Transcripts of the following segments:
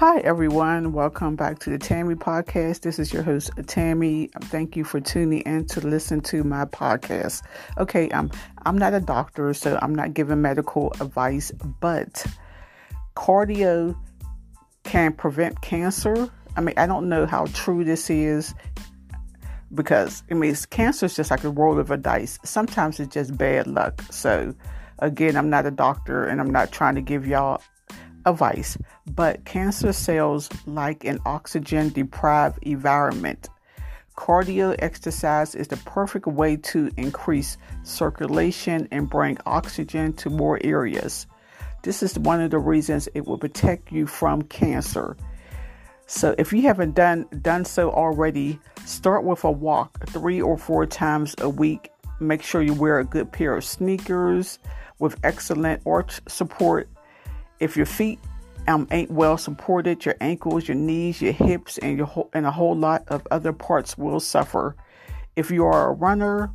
Hi, everyone. Welcome back to the Tammy Podcast. This is your host, Tammy. Thank you for tuning in to listen to my podcast. Okay, um, I'm not a doctor, so I'm not giving medical advice, but cardio can prevent cancer. I mean, I don't know how true this is because I mean, cancer is just like a roll of a dice. Sometimes it's just bad luck. So, again, I'm not a doctor and I'm not trying to give y'all advice, but cancer cells like an oxygen deprived environment. Cardio exercise is the perfect way to increase circulation and bring oxygen to more areas. This is one of the reasons it will protect you from cancer. So if you haven't done done so already, start with a walk 3 or 4 times a week. Make sure you wear a good pair of sneakers with excellent arch support if your feet um, ain't well supported, your ankles, your knees, your hips, and your whole, and a whole lot of other parts will suffer. If you are a runner,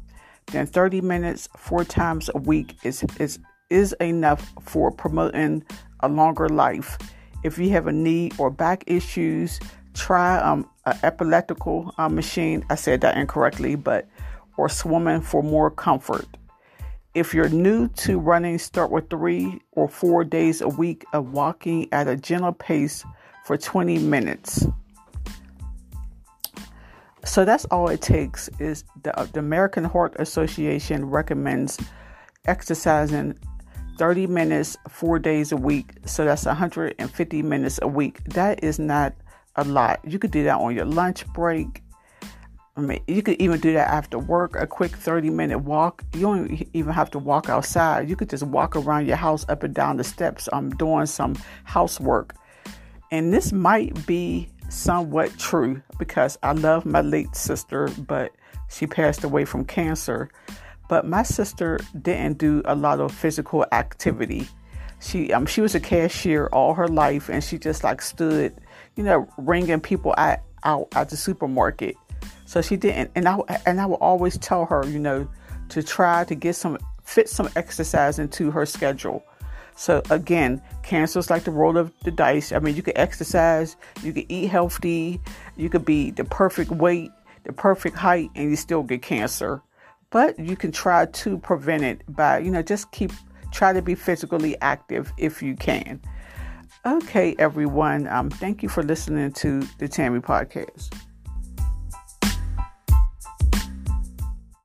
then 30 minutes four times a week is is is enough for promoting a longer life. If you have a knee or back issues, try um, an epileptical uh, machine. I said that incorrectly, but or swimming for more comfort. If you're new to running, start with three or four days a week of walking at a gentle pace for 20 minutes. So that's all it takes. Is the, the American Heart Association recommends exercising 30 minutes four days a week. So that's 150 minutes a week. That is not a lot. You could do that on your lunch break. I mean, you could even do that after work, a quick 30 minute walk. You don't even have to walk outside. You could just walk around your house up and down the steps. Um, doing some housework. And this might be somewhat true because I love my late sister, but she passed away from cancer. But my sister didn't do a lot of physical activity. She um she was a cashier all her life, and she just like stood, you know, ringing people out out at the supermarket so she didn't, and I and I will always tell her, you know, to try to get some fit some exercise into her schedule. So again, cancer is like the roll of the dice. I mean, you could exercise, you could eat healthy, you could be the perfect weight, the perfect height, and you still get cancer. But you can try to prevent it by, you know, just keep try to be physically active if you can. Okay, everyone. Um, thank you for listening to the Tammy podcast.